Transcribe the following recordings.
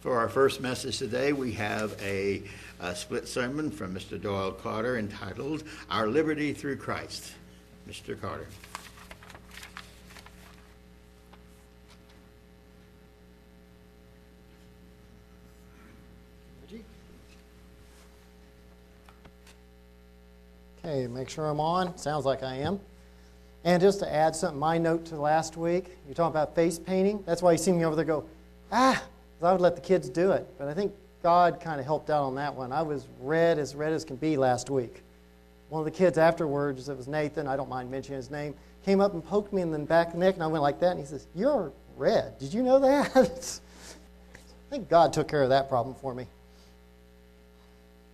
For our first message today, we have a, a split sermon from Mr. Doyle Carter entitled Our Liberty Through Christ. Mr. Carter. Okay, make sure I'm on. Sounds like I am. And just to add something, my note to last week, you're talking about face painting. That's why you see me over there go, ah, I would let the kids do it. But I think God kind of helped out on that one. I was red as red as can be last week. One of the kids afterwards, it was Nathan, I don't mind mentioning his name, came up and poked me in the back of the neck, and I went like that, and he says, You're red. Did you know that? I think God took care of that problem for me.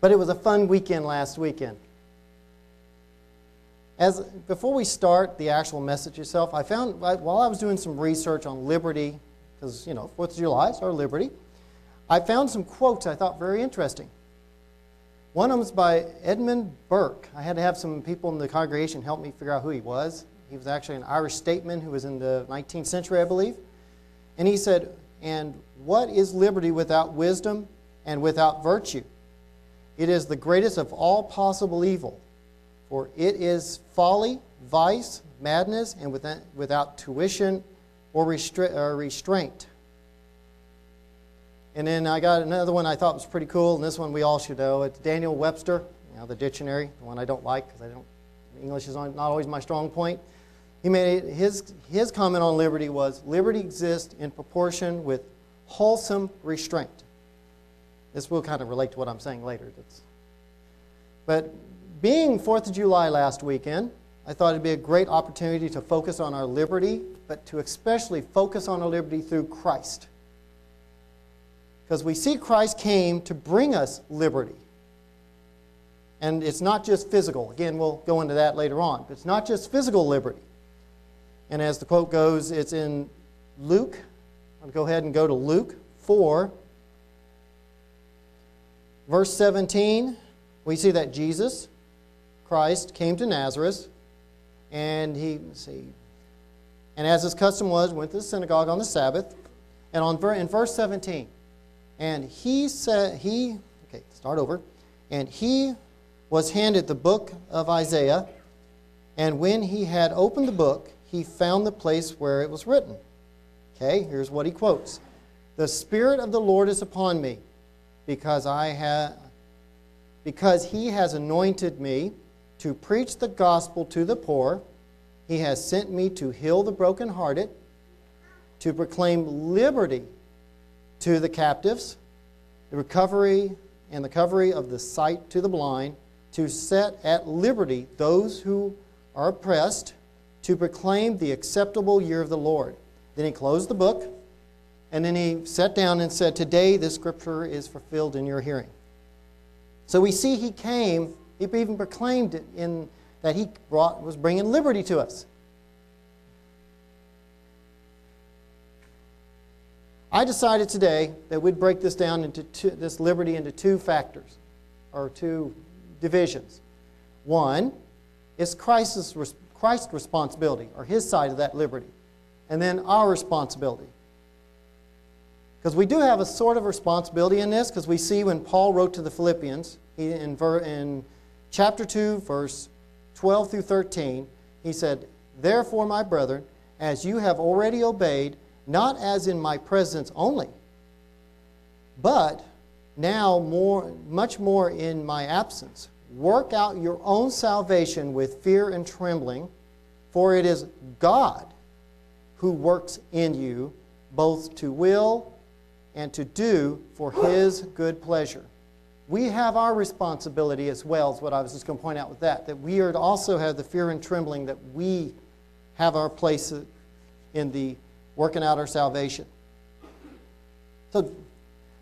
But it was a fun weekend last weekend. As, before we start the actual message itself, I found while I was doing some research on liberty, because, you know, 4th of July is our liberty, I found some quotes I thought very interesting. One of them is by Edmund Burke. I had to have some people in the congregation help me figure out who he was. He was actually an Irish statesman who was in the 19th century, I believe. And he said, And what is liberty without wisdom and without virtue? It is the greatest of all possible evil. For it is folly, vice, madness, and without tuition or, or restraint. And then I got another one I thought was pretty cool, and this one we all should know. It's Daniel Webster, you know, the dictionary, the one I don't like because I don't English is not always my strong point. He made his his comment on liberty was liberty exists in proportion with wholesome restraint. This will kind of relate to what I'm saying later. That's, but being 4th of July last weekend, I thought it'd be a great opportunity to focus on our liberty, but to especially focus on our liberty through Christ. Because we see Christ came to bring us liberty. And it's not just physical. Again, we'll go into that later on. But it's not just physical liberty. And as the quote goes, it's in Luke. I'll go ahead and go to Luke 4, verse 17. We see that Jesus Christ came to Nazareth, and he, see, and as his custom was, went to the synagogue on the Sabbath. And on in verse 17, and he said, he, okay, start over. And he was handed the book of Isaiah, and when he had opened the book, he found the place where it was written. Okay, here's what he quotes The Spirit of the Lord is upon me, because I have because he has anointed me to preach the gospel to the poor. He has sent me to heal the brokenhearted, to proclaim liberty to the captives, the recovery and the recovery of the sight to the blind, to set at liberty those who are oppressed, to proclaim the acceptable year of the Lord. Then he closed the book, and then he sat down and said, Today this scripture is fulfilled in your hearing. So we see he came he even proclaimed it in that he brought, was bringing liberty to us. I decided today that we'd break this down into two, this liberty into two factors or two divisions. One is Christ's, Christ's responsibility or his side of that liberty, and then our responsibility. Because we do have a sort of responsibility in this, because we see when Paul wrote to the Philippians he, in, in chapter 2, verse 12 through 13, he said, Therefore, my brethren, as you have already obeyed, not as in my presence only, but now more, much more in my absence, work out your own salvation with fear and trembling, for it is God who works in you both to will and to do for his good pleasure we have our responsibility as well, is what I was just going to point out with that, that we are to also have the fear and trembling that we have our place in the working out our salvation. So,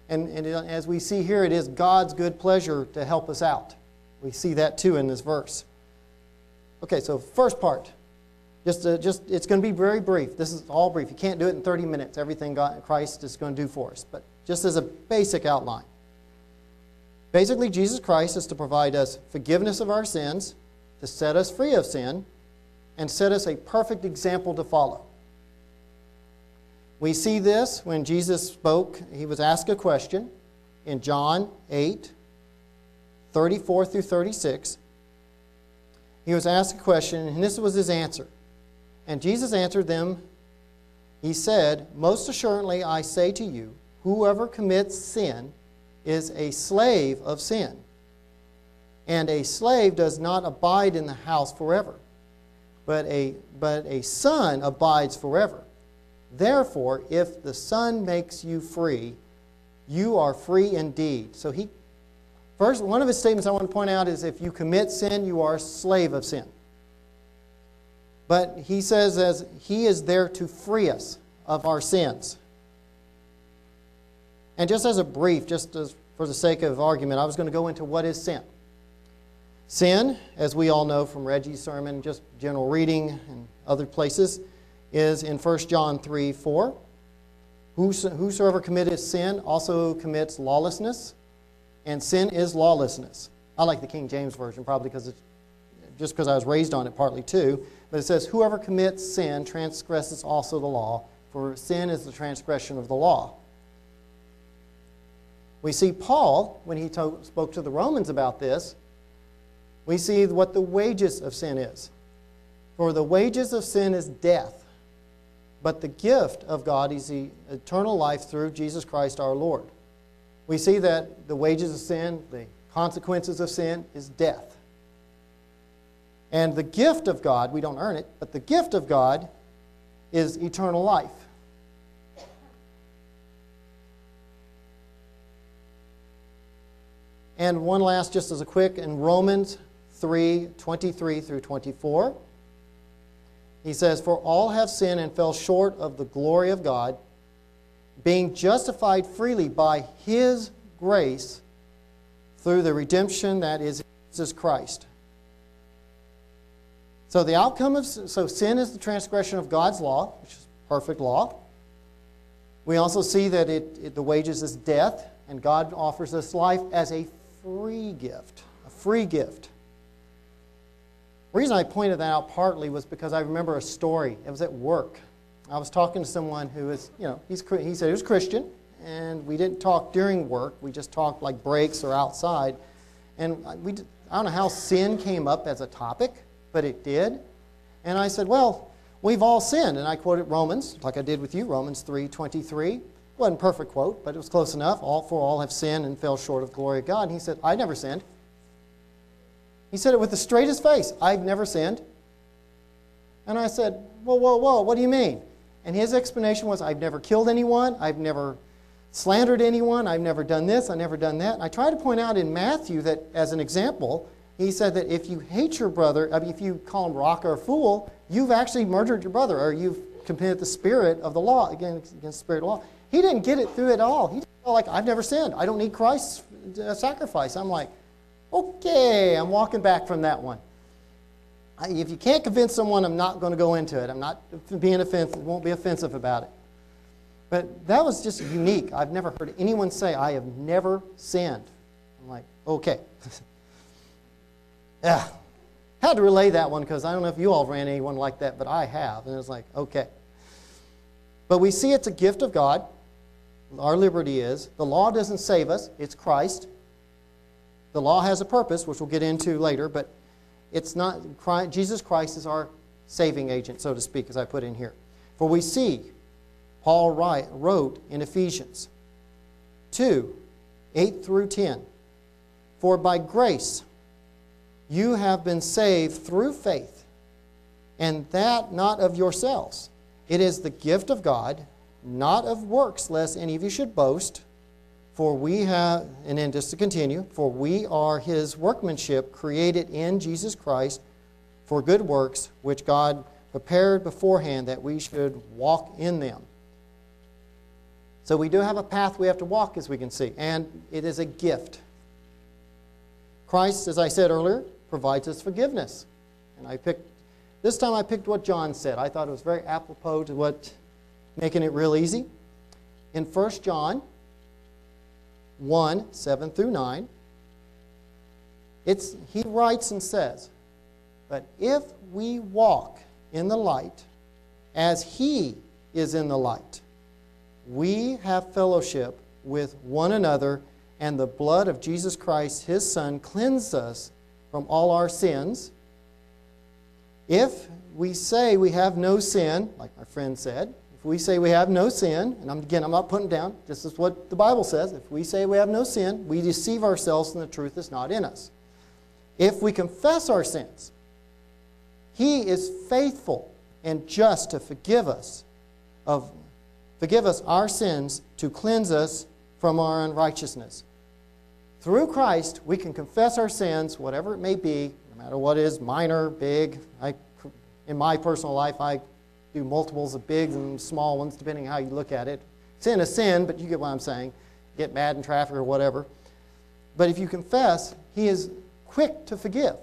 and, and as we see here, it is God's good pleasure to help us out. We see that too in this verse. Okay, so first part. Just, uh, just it's going to be very brief. This is all brief. You can't do it in 30 minutes. Everything God, Christ is going to do for us. But just as a basic outline. Basically, Jesus Christ is to provide us forgiveness of our sins, to set us free of sin, and set us a perfect example to follow. We see this when Jesus spoke. He was asked a question in John 8, 34 through 36. He was asked a question, and this was his answer. And Jesus answered them. He said, Most assuredly I say to you, whoever commits sin is a slave of sin. And a slave does not abide in the house forever, but a, but a son abides forever. Therefore, if the Son makes you free, you are free indeed. So he first one of his statements I want to point out is if you commit sin, you are a slave of sin. But he says as he is there to free us of our sins. And just as a brief, just as for the sake of argument, I was going to go into what is sin. Sin, as we all know from Reggie's sermon, just general reading and other places, is in 1 John 3 4. Whosoever committeth sin also commits lawlessness, and sin is lawlessness. I like the King James Version probably because it's just because I was raised on it partly too. But it says, Whoever commits sin transgresses also the law, for sin is the transgression of the law. We see Paul, when he to- spoke to the Romans about this, we see what the wages of sin is. For the wages of sin is death. But the gift of God is the eternal life through Jesus Christ our Lord. We see that the wages of sin, the consequences of sin, is death. And the gift of God, we don't earn it, but the gift of God is eternal life. And one last, just as a quick, in Romans 3 23 through 24. He says, For all have sinned and fell short of the glory of God, being justified freely by His grace through the redemption that is Jesus Christ. So the outcome of so sin is the transgression of God's law, which is perfect law. We also see that it, it, the wages is death, and God offers us life as a free gift, a free gift. The reason I pointed that out partly was because I remember a story. It was at work. I was talking to someone who is, you know, he's, he said he was Christian, and we didn't talk during work. We just talked like breaks or outside. And we, I don't know how sin came up as a topic, but it did. And I said, well, we've all sinned. And I quoted Romans, like I did with you, Romans 3.23. Wasn't perfect quote, but it was close enough. All for all have sinned and fell short of glory of God. And he said, I never sinned. He said it with the straightest face I've never sinned. And I said, Whoa, whoa, whoa, what do you mean? And his explanation was, I've never killed anyone, I've never slandered anyone, I've never done this, I've never done that. And I try to point out in Matthew that, as an example, he said that if you hate your brother, I mean, if you call him raca or fool, you've actually murdered your brother, or you've committed the spirit of the law against, against the spirit of the law. He didn't get it through at all. He felt like, I've never sinned. I don't need Christ's uh, sacrifice. I'm like, Okay, I'm walking back from that one. If you can't convince someone, I'm not going to go into it. I'm not being offensive, won't be offensive about it. But that was just unique. I've never heard anyone say, I have never sinned. I'm like, okay. yeah. Had to relay that one because I don't know if you all ran anyone like that, but I have. And it's like, okay. But we see it's a gift of God. Our liberty is. The law doesn't save us, it's Christ. The law has a purpose, which we'll get into later, but it's not Christ, Jesus Christ is our saving agent, so to speak, as I put in here. For we see, Paul write, wrote in Ephesians 2 8 through 10 For by grace you have been saved through faith, and that not of yourselves. It is the gift of God, not of works, lest any of you should boast. For we have, and then just to continue, for we are his workmanship created in Jesus Christ for good works, which God prepared beforehand that we should walk in them. So we do have a path we have to walk, as we can see, and it is a gift. Christ, as I said earlier, provides us forgiveness. And I picked, this time I picked what John said. I thought it was very apropos to what, making it real easy. In 1 John 1 7 through 9, it's, he writes and says, But if we walk in the light as he is in the light, we have fellowship with one another, and the blood of Jesus Christ, his Son, cleanses us from all our sins. If we say we have no sin, like my friend said, if we say we have no sin, and again, I'm not putting down, this is what the Bible says. If we say we have no sin, we deceive ourselves and the truth is not in us. If we confess our sins, He is faithful and just to forgive us of forgive us our sins to cleanse us from our unrighteousness. Through Christ, we can confess our sins, whatever it may be, no matter what is minor, big. I, in my personal life, I do multiples of big and small ones, depending how you look at it. Sin is sin, but you get what I'm saying. Get mad in traffic or whatever. But if you confess, He is quick to forgive.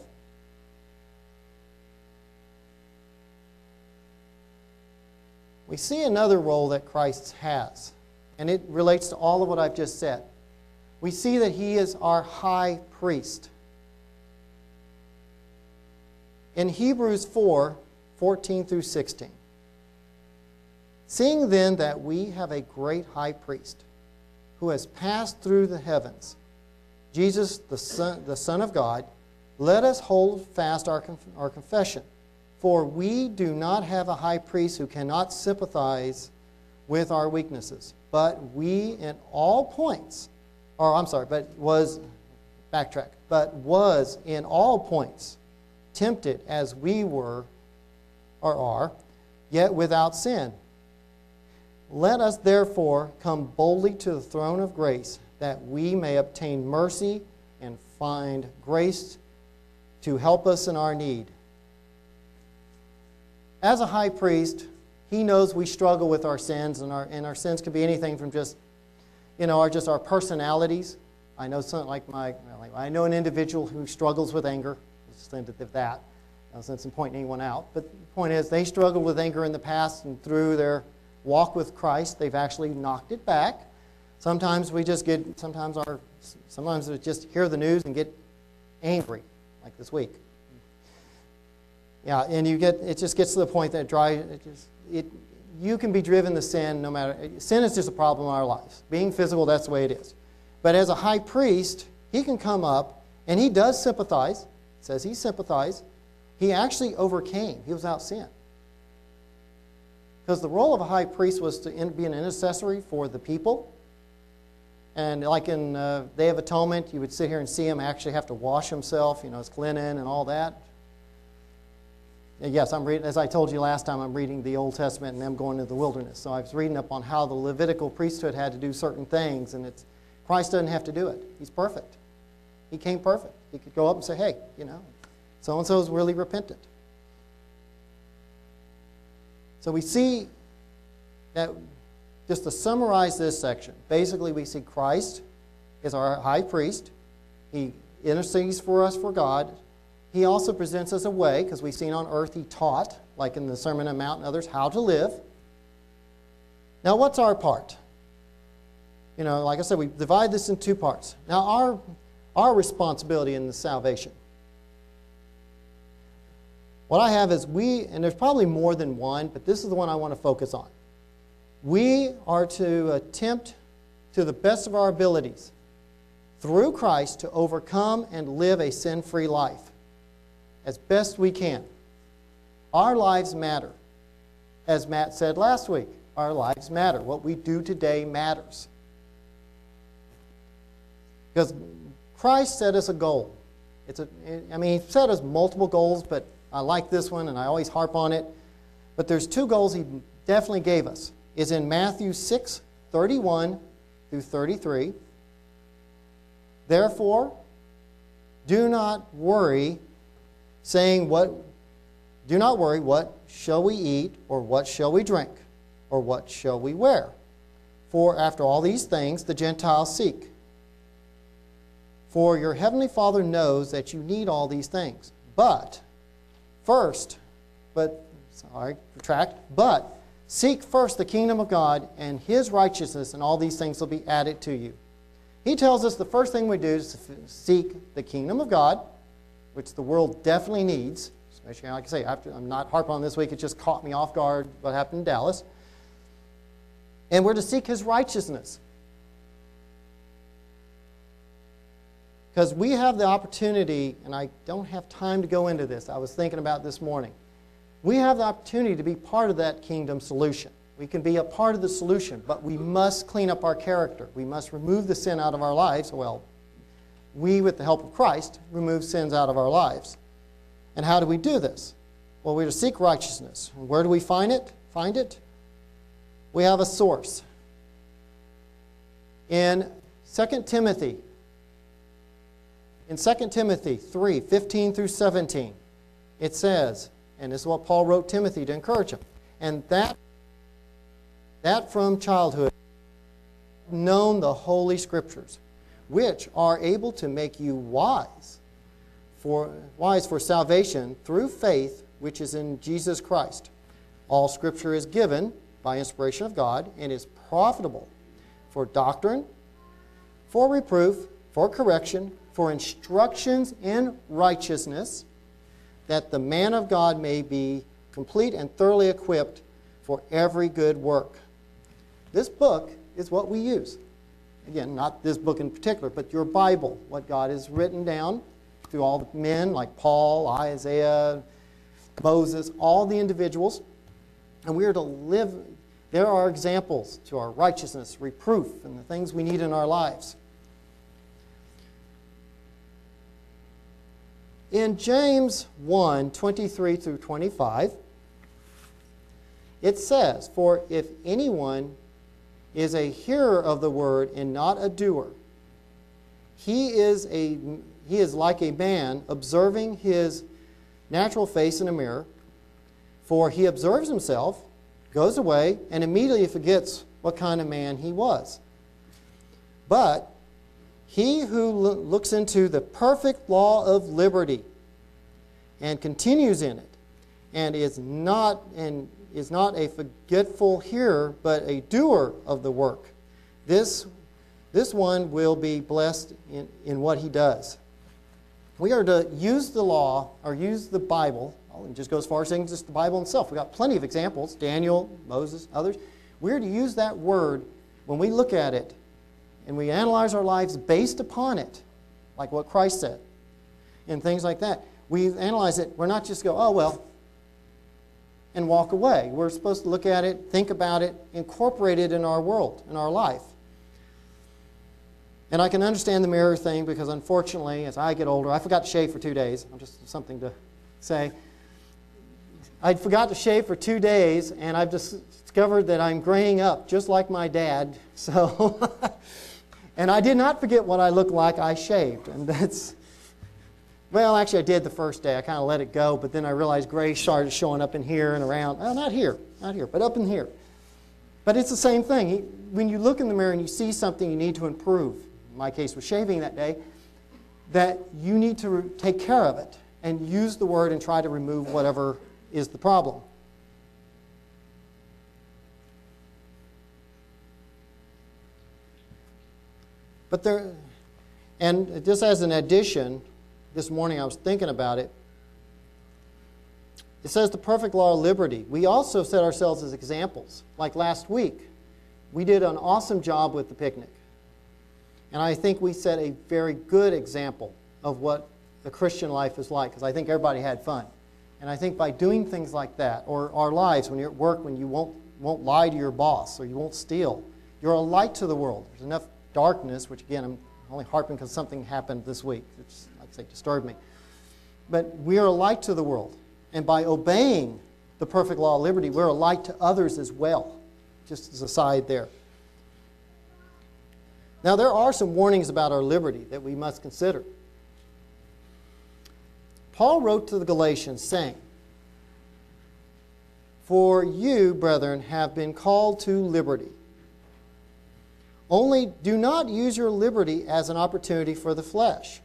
We see another role that Christ has, and it relates to all of what I've just said. We see that He is our high priest. In Hebrews 4 14 through 16. Seeing then that we have a great high priest who has passed through the heavens, Jesus, the Son, the Son of God, let us hold fast our, our confession. For we do not have a high priest who cannot sympathize with our weaknesses, but we in all points, or I'm sorry, but was, backtrack, but was in all points tempted as we were or are, yet without sin. Let us therefore come boldly to the throne of grace that we may obtain mercy and find grace to help us in our need. As a high priest, he knows we struggle with our sins, and our, and our sins can be anything from just, you know, are just our personalities. I know something like my, I know an individual who struggles with anger. Just think of that. No sense in pointing anyone out. But the point is, they struggled with anger in the past, and through their walk with Christ, they've actually knocked it back. Sometimes we just get, sometimes our, sometimes we just hear the news and get angry, like this week. Yeah, and you get, it just gets to the point that it drives, it just, it, you can be driven to sin no matter, sin is just a problem in our lives. Being physical, that's the way it is. But as a high priest, he can come up and he does sympathize, says he sympathizes. He actually overcame, he was without sin. Because the role of a high priest was to be an intercessory for the people. And like in uh, Day of Atonement, you would sit here and see him actually have to wash himself, you know, his linen and all that. And yes, I'm reading, as I told you last time, I'm reading the Old Testament and I'm going to the wilderness. So I was reading up on how the Levitical priesthood had to do certain things, and it's Christ doesn't have to do it. He's perfect. He came perfect. He could go up and say, hey, you know, so and so is really repentant. So we see that, just to summarize this section, basically we see Christ is our high priest. He intercedes for us for God. He also presents us a way, because we've seen on earth he taught, like in the Sermon on the Mount and others, how to live. Now, what's our part? You know, like I said, we divide this in two parts. Now, our, our responsibility in the salvation. What I have is we, and there's probably more than one, but this is the one I want to focus on. We are to attempt to the best of our abilities through Christ to overcome and live a sin free life as best we can. Our lives matter. As Matt said last week, our lives matter. What we do today matters. Because Christ set us a goal. It's a, I mean, He set us multiple goals, but I like this one and I always harp on it. But there's two goals he definitely gave us. Is in Matthew 6, 31 through 33. Therefore, do not worry, saying, What do not worry, what shall we eat, or what shall we drink, or what shall we wear? For after all these things the Gentiles seek. For your heavenly Father knows that you need all these things. But first, but, sorry, retract, but seek first the kingdom of God and his righteousness, and all these things will be added to you. He tells us the first thing we do is seek the kingdom of God, which the world definitely needs. Especially, like I say, after, I'm not harping on this week, it just caught me off guard what happened in Dallas. And we're to seek his righteousness. Because we have the opportunity, and I don't have time to go into this, I was thinking about this morning. We have the opportunity to be part of that kingdom solution. We can be a part of the solution, but we must clean up our character. We must remove the sin out of our lives. Well, we, with the help of Christ, remove sins out of our lives. And how do we do this? Well, we're to seek righteousness. Where do we find it? Find it? We have a source. In 2 Timothy, in 2 Timothy 3 15 through 17, it says, and this is what Paul wrote Timothy to encourage him, and that, that from childhood, known the Holy Scriptures, which are able to make you wise for, wise for salvation through faith which is in Jesus Christ. All Scripture is given by inspiration of God and is profitable for doctrine, for reproof, for correction, for instructions in righteousness, that the man of God may be complete and thoroughly equipped for every good work. This book is what we use. Again, not this book in particular, but your Bible, what God has written down through all the men like Paul, Isaiah, Moses, all the individuals. And we are to live, there are examples to our righteousness, reproof, and the things we need in our lives. In James 1 23 through 25, it says, For if anyone is a hearer of the word and not a doer, he is, a, he is like a man observing his natural face in a mirror, for he observes himself, goes away, and immediately forgets what kind of man he was. But he who lo- looks into the perfect law of liberty and continues in it, and is not and is not a forgetful hearer, but a doer of the work, this this one will be blessed in, in what he does. We are to use the law or use the Bible. I'll just go as far as saying just the Bible itself. We've got plenty of examples Daniel, Moses, others. We're to use that word when we look at it and we analyze our lives based upon it, like what Christ said, and things like that. We analyze it. We're not just go, oh, well, and walk away. We're supposed to look at it, think about it, incorporate it in our world, in our life. And I can understand the mirror thing because unfortunately, as I get older, I forgot to shave for two days. I'm just something to say. I forgot to shave for two days, and I've discovered that I'm graying up just like my dad. So, and I did not forget what I looked like. I shaved, and that's well, actually, I did the first day. I kind of let it go, but then I realized gray started showing up in here and around. Well, not here, not here, but up in here. But it's the same thing. When you look in the mirror and you see something you need to improve, in my case was shaving that day, that you need to take care of it and use the word and try to remove whatever is the problem. But there, and just as an addition, this morning I was thinking about it. It says the perfect law of liberty. We also set ourselves as examples. Like last week, we did an awesome job with the picnic. And I think we set a very good example of what the Christian life is like because I think everybody had fun. And I think by doing things like that, or our lives when you're at work, when you won't, won't lie to your boss or you won't steal, you're a light to the world. There's enough darkness, which again, I'm only harping because something happened this week. It's, I'd say, disturbed me. But we are a light to the world. And by obeying the perfect law of liberty, we're a light to others as well. Just as a side there. Now, there are some warnings about our liberty that we must consider. Paul wrote to the Galatians saying, For you, brethren, have been called to liberty. Only do not use your liberty as an opportunity for the flesh,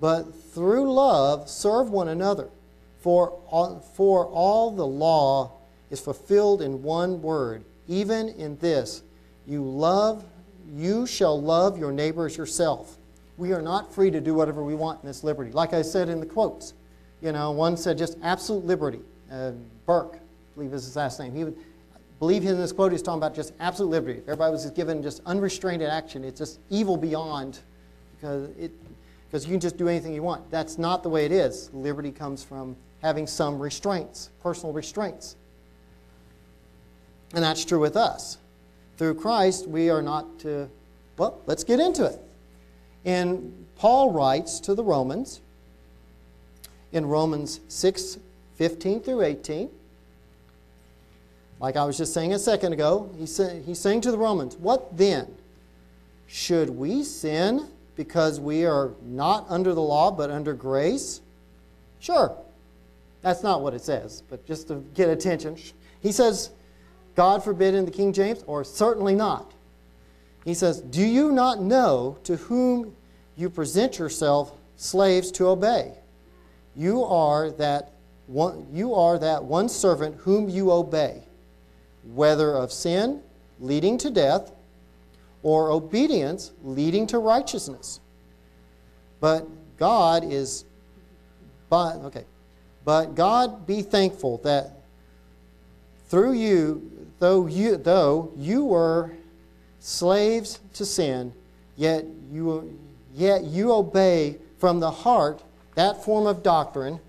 but through love serve one another. For all, for all the law is fulfilled in one word, even in this you love you shall love your neighbor as yourself. We are not free to do whatever we want in this liberty. Like I said in the quotes, you know, one said just absolute liberty. Uh, Burke, I believe is his last name. He would, believe in this quote he's talking about just absolute liberty. Everybody was given just unrestrained action, it's just evil beyond because it because you can just do anything you want. That's not the way it is. Liberty comes from having some restraints, personal restraints. And that's true with us. Through Christ, we are not to, well, let's get into it. And Paul writes to the Romans in Romans 6 15 through 18. Like I was just saying a second ago, he's, say, he's saying to the Romans, What then? Should we sin because we are not under the law but under grace? Sure. That's not what it says, but just to get attention. He says, God forbid in the King James, or certainly not. He says, Do you not know to whom you present yourself slaves to obey? You are that one, you are that one servant whom you obey, whether of sin leading to death or obedience leading to righteousness. But God is, but, okay, but God be thankful that through you, though you, though you were slaves to sin, yet you, yet you obey from the heart that form of doctrine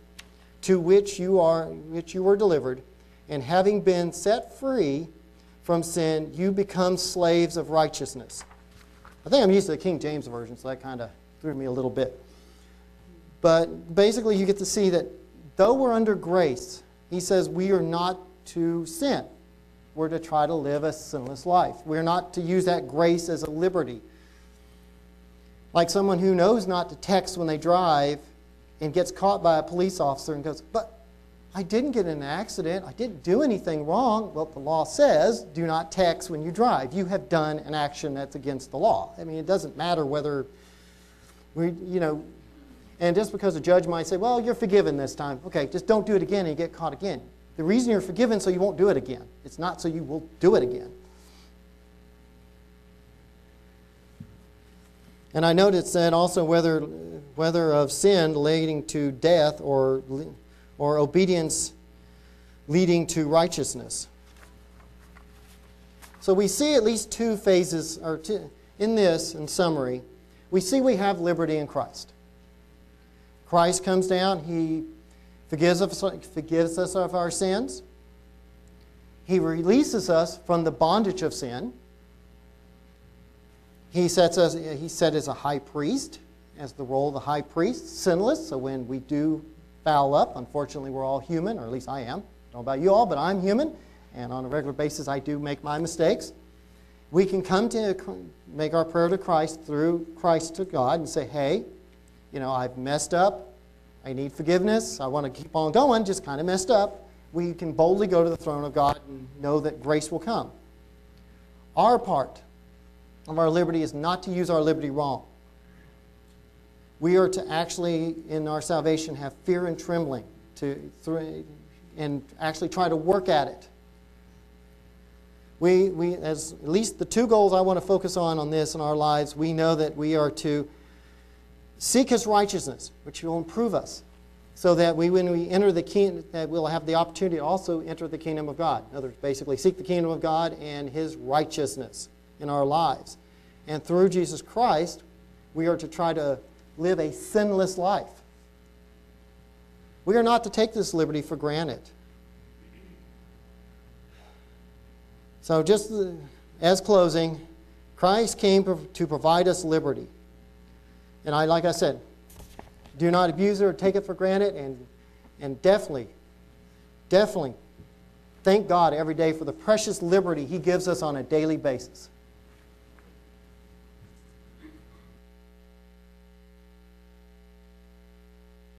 to which you, are, which you were delivered, and having been set free, from sin, you become slaves of righteousness. I think I'm used to the King James Version, so that kind of threw me a little bit. But basically, you get to see that though we're under grace, he says we are not to sin. We're to try to live a sinless life. We're not to use that grace as a liberty. Like someone who knows not to text when they drive and gets caught by a police officer and goes, But I didn't get in an accident. I didn't do anything wrong. Well, the law says do not text when you drive. You have done an action that's against the law. I mean, it doesn't matter whether we, you know, and just because a judge might say, well, you're forgiven this time. Okay, just don't do it again and you get caught again. The reason you're forgiven so you won't do it again. It's not so you will do it again. And I noticed that also whether, whether of sin leading to death or or obedience leading to righteousness. So we see at least two phases, or two, in this, in summary, we see we have liberty in Christ. Christ comes down, He forgives us, forgives us of our sins, He releases us from the bondage of sin. He sets us, He set as a high priest, as the role of the high priest, sinless. So when we do foul up. Unfortunately, we're all human, or at least I am. I don't know about you all, but I'm human, and on a regular basis, I do make my mistakes. We can come to make our prayer to Christ through Christ to God and say, hey, you know, I've messed up. I need forgiveness. I want to keep on going, just kind of messed up. We can boldly go to the throne of God and know that grace will come. Our part of our liberty is not to use our liberty wrong we are to actually, in our salvation, have fear and trembling to, and actually try to work at it. We, we, as at least the two goals I want to focus on on this in our lives, we know that we are to seek His righteousness, which will improve us, so that we, when we enter the kingdom, that we'll have the opportunity to also enter the kingdom of God. In other words, basically, seek the kingdom of God and His righteousness in our lives. And through Jesus Christ, we are to try to live a sinless life. We are not to take this liberty for granted. So, just as closing, Christ came to provide us liberty. And I, like I said, do not abuse it or take it for granted, and, and definitely, definitely thank God every day for the precious liberty He gives us on a daily basis.